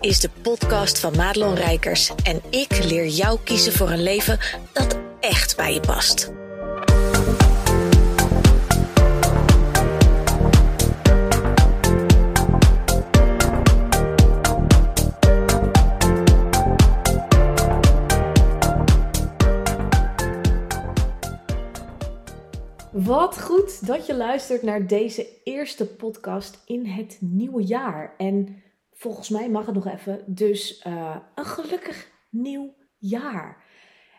is de podcast van Madelon Rijkers en ik leer jou kiezen voor een leven dat echt bij je past. Wat goed dat je luistert naar deze eerste podcast in het nieuwe jaar. En volgens mij mag het nog even. Dus eh, een gelukkig nieuw jaar.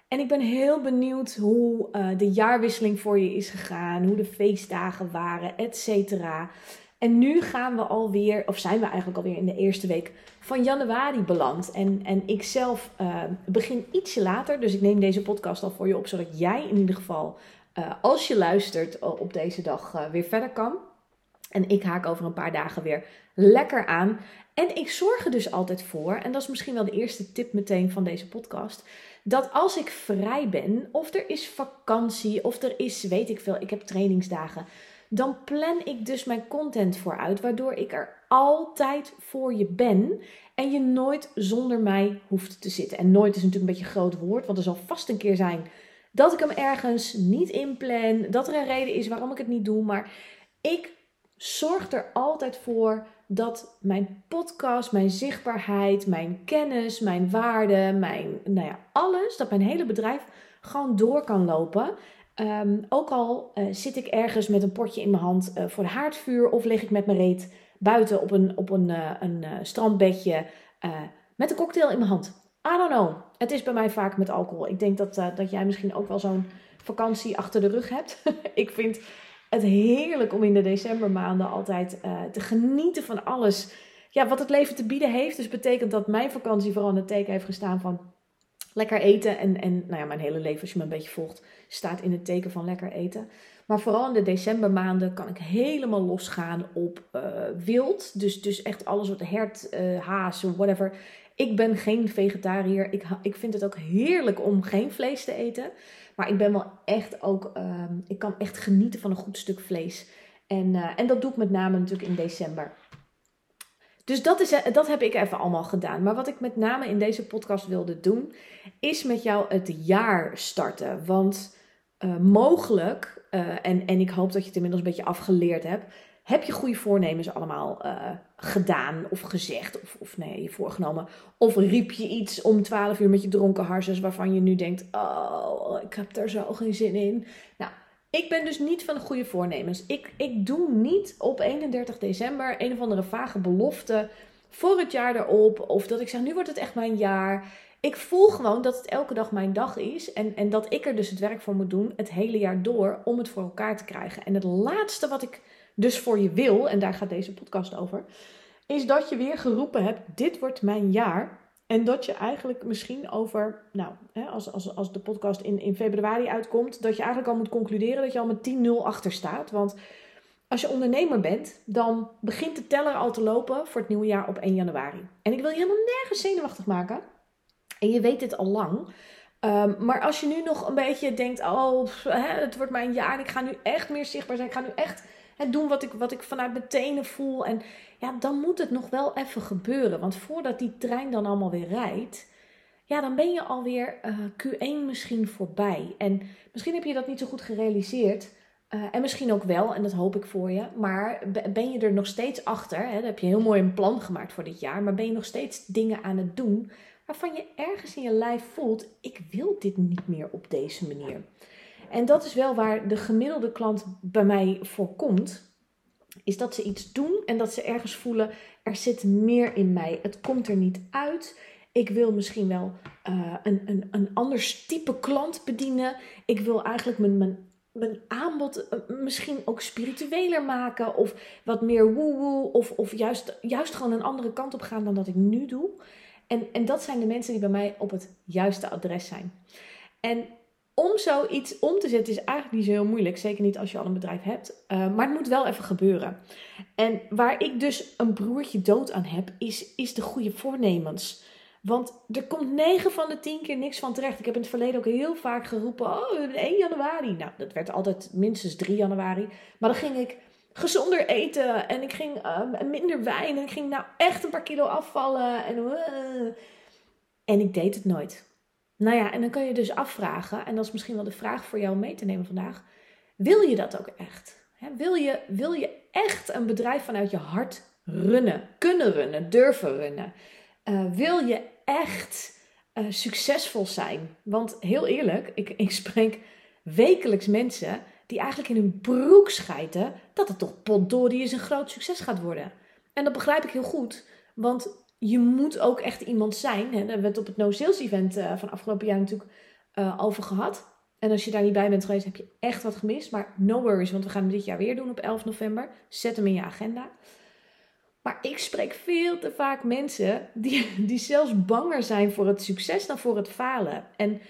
En ik ben heel benieuwd hoe uh, de jaarwisseling voor je is gegaan, hoe de feestdagen waren, et cetera. En nu gaan we alweer, of zijn we eigenlijk alweer in de eerste week van januari beland. En, en ik zelf uh, begin ietsje later, dus ik neem deze podcast al voor je op, zodat jij in ieder geval, als je luistert op deze dag, weer verder kan. En ik haak over een paar dagen weer lekker aan. En ik zorg er dus altijd voor, en dat is misschien wel de eerste tip meteen van deze podcast, dat als ik vrij ben, of er is vakantie, of er is, weet ik veel, ik heb trainingsdagen, dan plan ik dus mijn content vooruit, waardoor ik er altijd voor je ben en je nooit zonder mij hoeft te zitten. En nooit is natuurlijk een beetje een groot woord, want er zal vast een keer zijn dat ik hem ergens niet inplan, dat er een reden is waarom ik het niet doe, maar ik zorg er altijd voor dat mijn podcast, mijn zichtbaarheid, mijn kennis, mijn waarde, mijn, nou ja, alles, dat mijn hele bedrijf gewoon door kan lopen. Um, ook al uh, zit ik ergens met een potje in mijn hand uh, voor de haardvuur of lig ik met mijn reet buiten op een, op een, uh, een strandbedje met een cocktail in mijn hand. I don't know. Het is bij mij vaak met alcohol. Ik denk dat, dat jij misschien ook wel zo'n vakantie achter de rug hebt. ik vind het heerlijk om in de decembermaanden altijd uh, te genieten van alles. Ja, wat het leven te bieden heeft. Dus betekent dat mijn vakantie vooral in het teken heeft gestaan van lekker eten. En, en nou ja, mijn hele leven, als je me een beetje volgt, staat in het teken van lekker eten. Maar vooral in de decembermaanden kan ik helemaal losgaan op uh, wild. Dus, dus echt alles wat hert, uh, haas, whatever. Ik ben geen vegetariër. Ik, ik vind het ook heerlijk om geen vlees te eten. Maar ik ben wel echt ook, uh, ik kan echt genieten van een goed stuk vlees. En, uh, en dat doe ik met name natuurlijk in december. Dus dat, is, dat heb ik even allemaal gedaan. Maar wat ik met name in deze podcast wilde doen, is met jou het jaar starten. Want uh, mogelijk, en, en ik hoop dat je het inmiddels een beetje afgeleerd hebt, heb je goede voornemens allemaal uh, gedaan of gezegd of, of nee, je voorgenomen? Of riep je iets om 12 uur met je dronken harses waarvan je nu denkt, oh, ik heb daar zo geen zin in. Nou, ik ben dus niet van de goede voornemens. Ik, ik doe niet op 31 december een of andere vage belofte voor het jaar erop. Of dat ik zeg, nu wordt het echt mijn jaar. Ik voel gewoon dat het elke dag mijn dag is. En, en dat ik er dus het werk voor moet doen het hele jaar door om het voor elkaar te krijgen. En het laatste wat ik dus voor je wil, en daar gaat deze podcast over, is dat je weer geroepen hebt: dit wordt mijn jaar. En dat je eigenlijk misschien over, nou, hè, als, als, als de podcast in, in februari uitkomt, dat je eigenlijk al moet concluderen dat je al met 10-0 achter staat. Want als je ondernemer bent, dan begint de teller al te lopen voor het nieuwe jaar op 1 januari. En ik wil je helemaal nergens zenuwachtig maken. En je weet dit al lang. Um, maar als je nu nog een beetje denkt, oh, hè, het wordt mijn jaar ik ga nu echt meer zichtbaar zijn. Ik ga nu echt en doen wat ik, wat ik vanuit mijn tenen voel. En ja, dan moet het nog wel even gebeuren. Want voordat die trein dan allemaal weer rijdt, ja, dan ben je alweer uh, Q1 misschien voorbij. En misschien heb je dat niet zo goed gerealiseerd. Uh, en misschien ook wel, en dat hoop ik voor je. Maar ben je er nog steeds achter? Hè? Dan heb je heel mooi een plan gemaakt voor dit jaar. Maar ben je nog steeds dingen aan het doen waarvan je ergens in je lijf voelt: ik wil dit niet meer op deze manier. En dat is wel waar de gemiddelde klant bij mij voor komt. Is dat ze iets doen en dat ze ergens voelen: er zit meer in mij. Het komt er niet uit. Ik wil misschien wel uh, een, een, een ander type klant bedienen. Ik wil eigenlijk mijn, mijn, mijn aanbod uh, misschien ook spiritueler maken. Of wat meer woe-woe. Of, of juist, juist gewoon een andere kant op gaan dan dat ik nu doe. En, en dat zijn de mensen die bij mij op het juiste adres zijn. En om zoiets om te zetten is eigenlijk niet zo heel moeilijk. Zeker niet als je al een bedrijf hebt. Uh, maar het moet wel even gebeuren. En waar ik dus een broertje dood aan heb, is, is de goede voornemens. Want er komt 9 van de 10 keer niks van terecht. Ik heb in het verleden ook heel vaak geroepen: Oh, 1 januari. Nou, dat werd altijd minstens 3 januari. Maar dan ging ik gezonder eten en ik ging uh, minder wijn en ik ging nou echt een paar kilo afvallen. En, uh, en ik deed het nooit. Nou ja, en dan kan je dus afvragen, en dat is misschien wel de vraag voor jou mee te nemen vandaag. Wil je dat ook echt? wil, je, wil je echt een bedrijf vanuit je hart runnen, kunnen runnen, durven runnen? Uh, wil je echt uh, succesvol zijn? Want heel eerlijk, ik, ik spreek wekelijks mensen die eigenlijk in hun broek schijten dat het toch potdorie is een groot succes gaat worden. En dat begrijp ik heel goed, want je moet ook echt iemand zijn. Hè? Daar hebben het op het No Sales Event uh, van afgelopen jaar natuurlijk uh, over gehad. En als je daar niet bij bent geweest, heb je echt wat gemist. Maar no worries, want we gaan hem dit jaar weer doen op 11 november. Zet hem in je agenda. Maar ik spreek veel te vaak mensen die, die zelfs banger zijn voor het succes dan voor het falen. En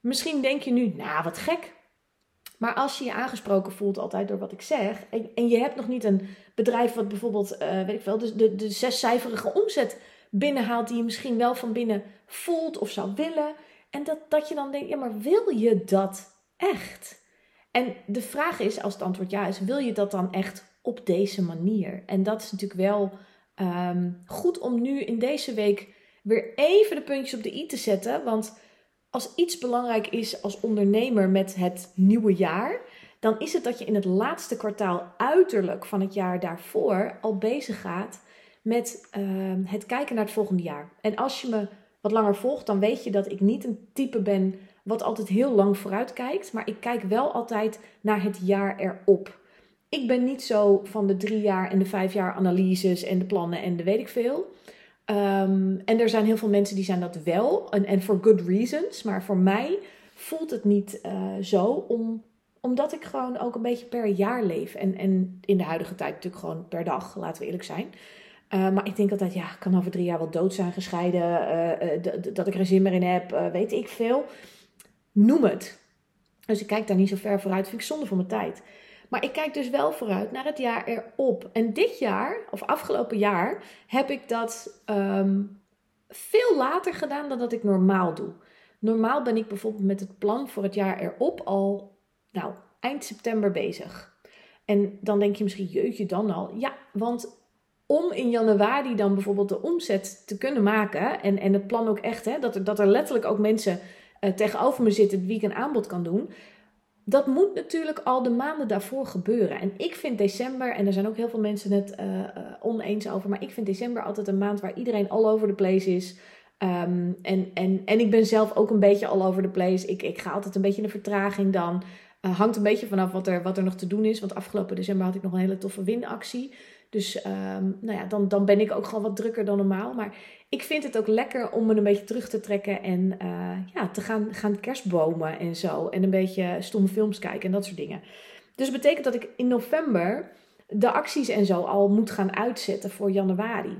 misschien denk je nu, nou wat gek. Maar als je je aangesproken voelt altijd door wat ik zeg. En, en je hebt nog niet een bedrijf wat bijvoorbeeld, uh, weet ik wel, de, de, de zescijferige omzet binnenhaalt. Die je misschien wel van binnen voelt of zou willen. En dat, dat je dan denkt, ja maar wil je dat echt? En de vraag is, als het antwoord ja is, wil je dat dan echt op deze manier? En dat is natuurlijk wel um, goed om nu in deze week weer even de puntjes op de i te zetten. Want als iets belangrijk is als ondernemer met het nieuwe jaar, dan is het dat je in het laatste kwartaal uiterlijk van het jaar daarvoor al bezig gaat met uh, het kijken naar het volgende jaar. En als je me wat langer volgt, dan weet je dat ik niet een type ben wat altijd heel lang vooruit kijkt, maar ik kijk wel altijd naar het jaar erop. Ik ben niet zo van de drie jaar en de vijf jaar analyses en de plannen en de weet ik veel. Um, en er zijn heel veel mensen die zijn dat wel. En, for good reasons. Maar voor mij voelt het niet uh, zo. Om, omdat ik gewoon ook een beetje per jaar leef. En, en in de huidige tijd natuurlijk gewoon per dag, laten we eerlijk zijn. Uh, maar ik denk altijd, ja, ik kan over drie jaar wel dood zijn, gescheiden. Uh, dat ik er zin meer in heb, weet ik veel. Noem het. Dus ik kijk daar niet zo ver vooruit. Vind ik zonde voor mijn tijd. Maar ik kijk dus wel vooruit naar het jaar erop. En dit jaar, of afgelopen jaar, heb ik dat um, veel later gedaan dan dat ik normaal doe. Normaal ben ik bijvoorbeeld met het plan voor het jaar erop al, nou, eind september bezig. En dan denk je misschien, jeetje, dan al. Ja, want om in januari dan bijvoorbeeld de omzet te kunnen maken. En, en het plan ook echt, hè, dat, er, dat er letterlijk ook mensen uh, tegenover me zitten wie ik een aanbod kan doen dat moet natuurlijk al de maanden daarvoor gebeuren. En ik vind december, en er zijn ook heel veel mensen het uh, oneens over, maar ik vind december altijd een maand waar iedereen all over the place is. Um, en, en, en ik ben zelf ook een beetje all over the place. Ik, ik ga altijd een beetje in de vertraging dan. Uh, hangt een beetje vanaf wat er, wat er nog te doen is. Want afgelopen december had ik nog een hele toffe winactie. Dus um, nou ja, dan, dan ben ik ook gewoon wat drukker dan normaal. Maar ik vind het ook lekker om me een beetje terug te trekken en uh, ja, te gaan, gaan kerstbomen en zo. En een beetje stomme films kijken en dat soort dingen. Dus dat betekent dat ik in november de acties en zo al moet gaan uitzetten voor januari.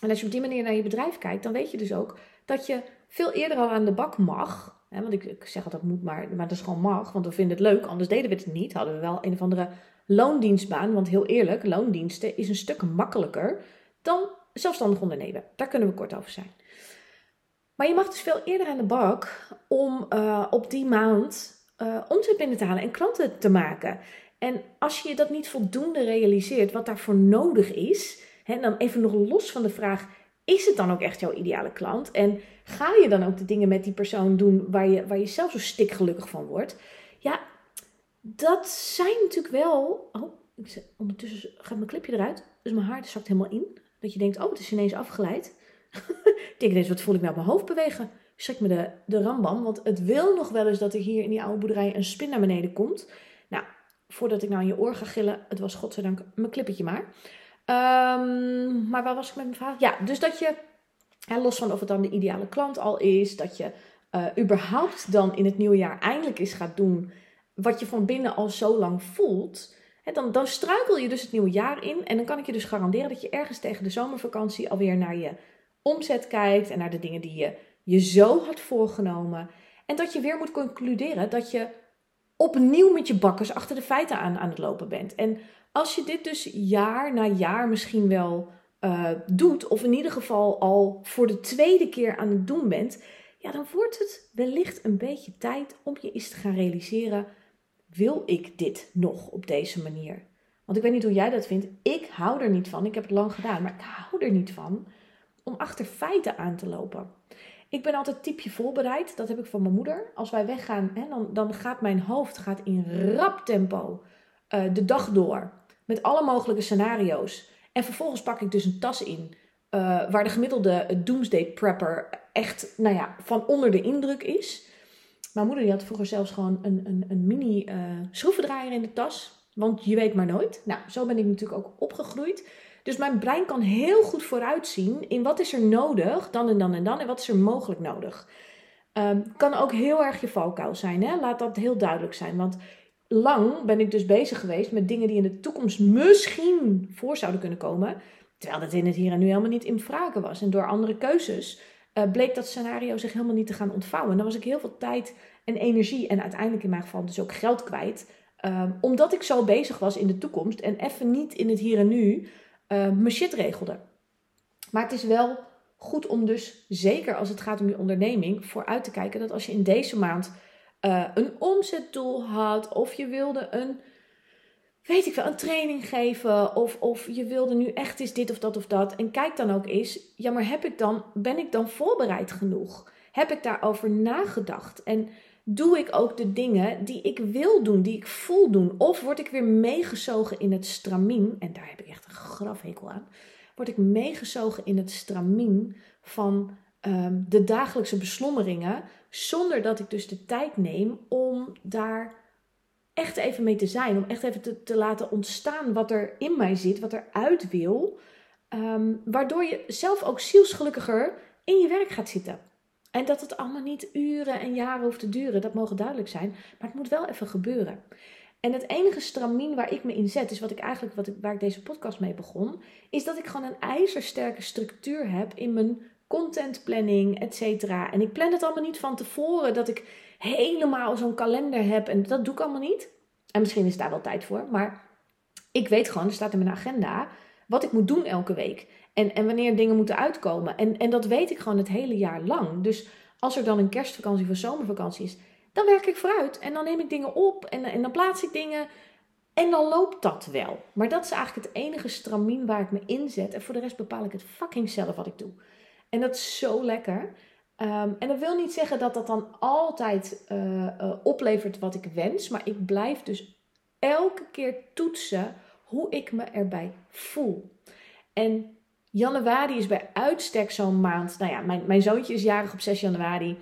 En als je op die manier naar je bedrijf kijkt, dan weet je dus ook dat je veel eerder al aan de bak mag. Hè, want ik, ik zeg altijd moet, maar, maar dat is gewoon mag, want we vinden het leuk. Anders deden we het niet. Hadden we wel een of andere loondienstbaan. Want heel eerlijk, loondiensten is een stuk makkelijker dan zelfstandig ondernemen. Daar kunnen we kort over zijn. Maar je mag dus veel eerder aan de bak om uh, op die maand uh, omzet binnen te halen en klanten te maken. En als je dat niet voldoende realiseert wat daarvoor nodig is, hè, dan even nog los van de vraag: is het dan ook echt jouw ideale klant? En ga je dan ook de dingen met die persoon doen waar je, waar je zelf zo stikgelukkig van wordt? Ja, dat zijn natuurlijk wel. Oh, ondertussen gaat mijn clipje eruit. Dus mijn haar zakt helemaal in. Dat je denkt, oh, het is ineens afgeleid. ik denk ineens, wat voel ik nou op mijn hoofd bewegen? Schrik me de, de rambam, want het wil nog wel eens dat er hier in die oude boerderij een spin naar beneden komt. Nou, voordat ik nou in je oor ga gillen, het was godzijdank mijn clippetje maar. Um, maar waar was ik met mijn vraag? Ja, dus dat je, los van of het dan de ideale klant al is, dat je uh, überhaupt dan in het nieuwe jaar eindelijk eens gaat doen wat je van binnen al zo lang voelt dan, dan struikel je dus het nieuwe jaar in. En dan kan ik je dus garanderen dat je ergens tegen de zomervakantie alweer naar je omzet kijkt. En naar de dingen die je je zo had voorgenomen. En dat je weer moet concluderen dat je opnieuw met je bakkers achter de feiten aan, aan het lopen bent. En als je dit dus jaar na jaar misschien wel uh, doet, of in ieder geval al voor de tweede keer aan het doen bent, ja, dan wordt het wellicht een beetje tijd om je eens te gaan realiseren wil ik dit nog op deze manier? Want ik weet niet hoe jij dat vindt. Ik hou er niet van. Ik heb het lang gedaan, maar ik hou er niet van om achter feiten aan te lopen. Ik ben altijd typje voorbereid. Dat heb ik van mijn moeder. Als wij weggaan, hè, dan, dan gaat mijn hoofd gaat in rap tempo uh, de dag door. Met alle mogelijke scenario's. En vervolgens pak ik dus een tas in. Uh, waar de gemiddelde doomsday prepper echt nou ja, van onder de indruk is. Mijn moeder die had vroeger zelfs gewoon een, een, een mini uh, schroevendraaier in de tas. Want je weet maar nooit. Nou, zo ben ik natuurlijk ook opgegroeid. Dus mijn brein kan heel goed vooruitzien in wat is er nodig, dan en dan en dan, en wat is er mogelijk nodig. Um, kan ook heel erg je valkuil zijn, hè? laat dat heel duidelijk zijn. Want lang ben ik dus bezig geweest met dingen die in de toekomst misschien voor zouden kunnen komen. Terwijl dat in het hier en nu helemaal niet in vragen was. En door andere keuzes uh, bleek dat scenario zich helemaal niet te gaan ontvouwen. En dan was ik heel veel tijd en energie en uiteindelijk in mijn geval dus ook geld kwijt. Um, omdat ik zo bezig was in de toekomst en even niet in het hier en nu uh, mijn shit regelde. Maar het is wel goed om dus, zeker als het gaat om je onderneming, vooruit te kijken dat als je in deze maand uh, een omzetdoel had of je wilde een, weet ik wel, een training geven of, of je wilde nu echt eens dit of dat of dat. En kijk dan ook eens, ja maar heb ik dan, ben ik dan voorbereid genoeg? Heb ik daarover nagedacht? En doe ik ook de dingen die ik wil doen, die ik voel doen? Of word ik weer meegezogen in het stramien? En daar heb ik echt een grafhekel aan. Word ik meegezogen in het stramien van um, de dagelijkse beslommeringen, zonder dat ik dus de tijd neem om daar echt even mee te zijn. Om echt even te, te laten ontstaan wat er in mij zit, wat er uit wil. Um, waardoor je zelf ook zielsgelukkiger in je werk gaat zitten. En dat het allemaal niet uren en jaren hoeft te duren, dat mogen duidelijk zijn. Maar het moet wel even gebeuren. En het enige stramien waar ik me in zet, is wat ik eigenlijk, wat ik, waar ik deze podcast mee begon, is dat ik gewoon een ijzersterke structuur heb in mijn contentplanning, et cetera. En ik plan het allemaal niet van tevoren dat ik helemaal zo'n kalender heb. En dat doe ik allemaal niet. En misschien is daar wel tijd voor. Maar ik weet gewoon, er staat in mijn agenda, wat ik moet doen elke week. En, en wanneer dingen moeten uitkomen. En, en dat weet ik gewoon het hele jaar lang. Dus als er dan een kerstvakantie of zomervakantie is, dan werk ik vooruit. En dan neem ik dingen op en, en dan plaats ik dingen. En dan loopt dat wel. Maar dat is eigenlijk het enige stramien waar ik me inzet. En voor de rest bepaal ik het fucking zelf wat ik doe. En dat is zo lekker. Um, en dat wil niet zeggen dat dat dan altijd uh, uh, oplevert wat ik wens. Maar ik blijf dus elke keer toetsen hoe ik me erbij voel. En januari is bij uitstek zo'n maand. Nou ja, mijn, mijn zoontje is jarig op 6 januari.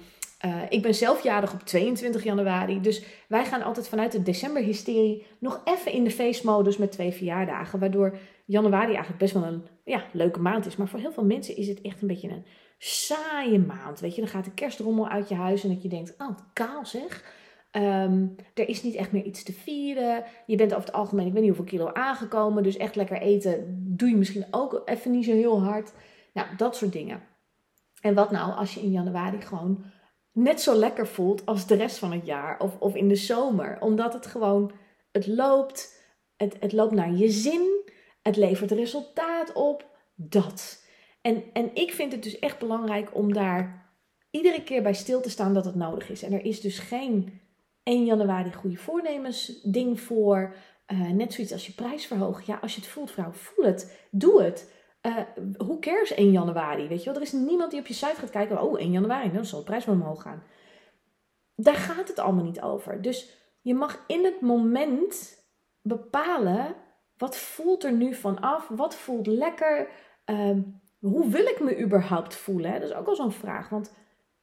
Uh, ik ben zelf jarig op 22 januari. Dus wij gaan altijd vanuit de decemberhysterie nog even in de feestmodus met twee verjaardagen. Waardoor januari eigenlijk best wel een ja, leuke maand is. Maar voor heel veel mensen is het echt een beetje een saaie maand. Weet je, dan gaat de kerstrommel uit je huis en dat je denkt, oh, kaal zeg. Um, er is niet echt meer iets te vieren. Je bent over het algemeen, ik weet niet hoeveel kilo aangekomen. Dus echt lekker eten doe je misschien ook even niet zo heel hard. Nou, dat soort dingen. En wat nou als je in januari gewoon net zo lekker voelt als de rest van het jaar of, of in de zomer? Omdat het gewoon, het loopt, het, het loopt naar je zin, het levert resultaat op, dat. En, en ik vind het dus echt belangrijk om daar iedere keer bij stil te staan dat het nodig is. En er is dus geen 1 januari goede voornemens ding voor. Uh, net zoiets als je prijs verhoogt. Ja, als je het voelt, vrouw, voel het. Doe het. Uh, hoe cares 1 januari? Weet je wel? Er is niemand die op je site gaat kijken. Oh, 1 januari, dan zal de prijs wel omhoog gaan. Daar gaat het allemaal niet over. Dus je mag in het moment bepalen. Wat voelt er nu vanaf? Wat voelt lekker? Uh, hoe wil ik me überhaupt voelen? Dat is ook al zo'n vraag. Want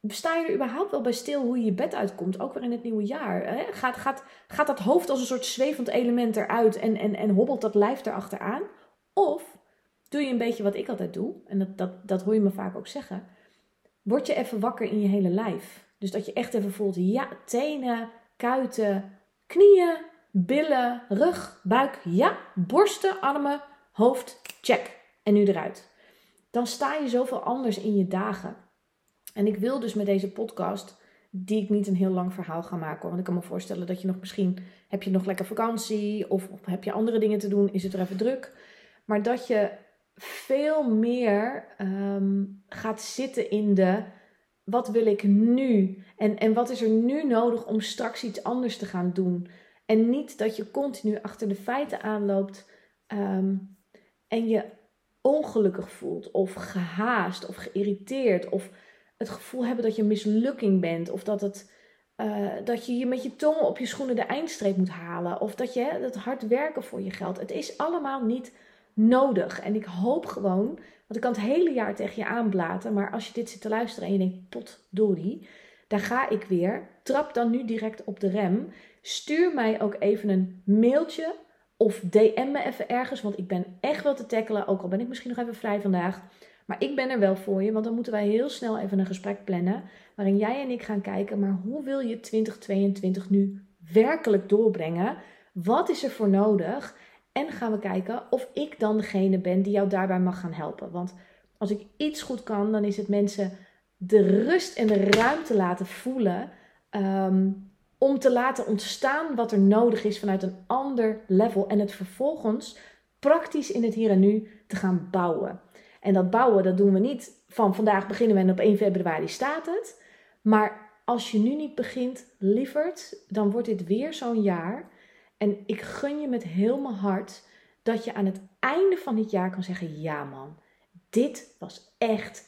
sta je er überhaupt wel bij stil hoe je je bed uitkomt? Ook weer in het nieuwe jaar. Hè? Gaat, gaat, gaat dat hoofd als een soort zwevend element eruit en, en, en hobbelt dat lijf erachteraan? Of doe je een beetje wat ik altijd doe, en dat, dat, dat hoor je me vaak ook zeggen. Word je even wakker in je hele lijf. Dus dat je echt even voelt, ja, tenen, kuiten, knieën, billen, rug, buik, ja, borsten, armen, hoofd, check. En nu eruit. Dan sta je zoveel anders in je dagen. En ik wil dus met deze podcast, die ik niet een heel lang verhaal ga maken. Want ik kan me voorstellen dat je nog misschien, heb je nog lekker vakantie of, of heb je andere dingen te doen, is het er even druk. Maar dat je veel meer um, gaat zitten in de wat wil ik nu? En, en wat is er nu nodig om straks iets anders te gaan doen? En niet dat je continu achter de feiten aanloopt ehm, en je ongelukkig voelt, of gehaast, of geïrriteerd, of het gevoel hebben dat je een mislukking bent, of dat, het, uh, dat je met je tongen op je schoenen de eindstreep moet halen, of dat je het hard werken voor je geld. Het is allemaal niet nodig. En ik hoop gewoon, want ik kan het hele jaar tegen je aanblaten, maar als je dit zit te luisteren en je denkt, potdorie, daar ga ik weer. Trap dan nu direct op de rem. Stuur mij ook even een mailtje of DM me even ergens, want ik ben echt wel te tackelen, ook al ben ik misschien nog even vrij vandaag. Maar ik ben er wel voor je, want dan moeten wij heel snel even een gesprek plannen. Waarin jij en ik gaan kijken, maar hoe wil je 2022 nu werkelijk doorbrengen? Wat is er voor nodig? En gaan we kijken of ik dan degene ben die jou daarbij mag gaan helpen. Want als ik iets goed kan, dan is het mensen de rust en de ruimte laten voelen. Ehm, om te laten ontstaan wat er nodig is vanuit een ander level. En het vervolgens praktisch in het hier en nu te gaan bouwen. En dat bouwen, dat doen we niet van vandaag beginnen we en op 1 februari staat het. Maar als je nu niet begint, lieverd, dan wordt dit weer zo'n jaar. En ik gun je met heel mijn hart dat je aan het einde van dit jaar kan zeggen: ja man, dit was echt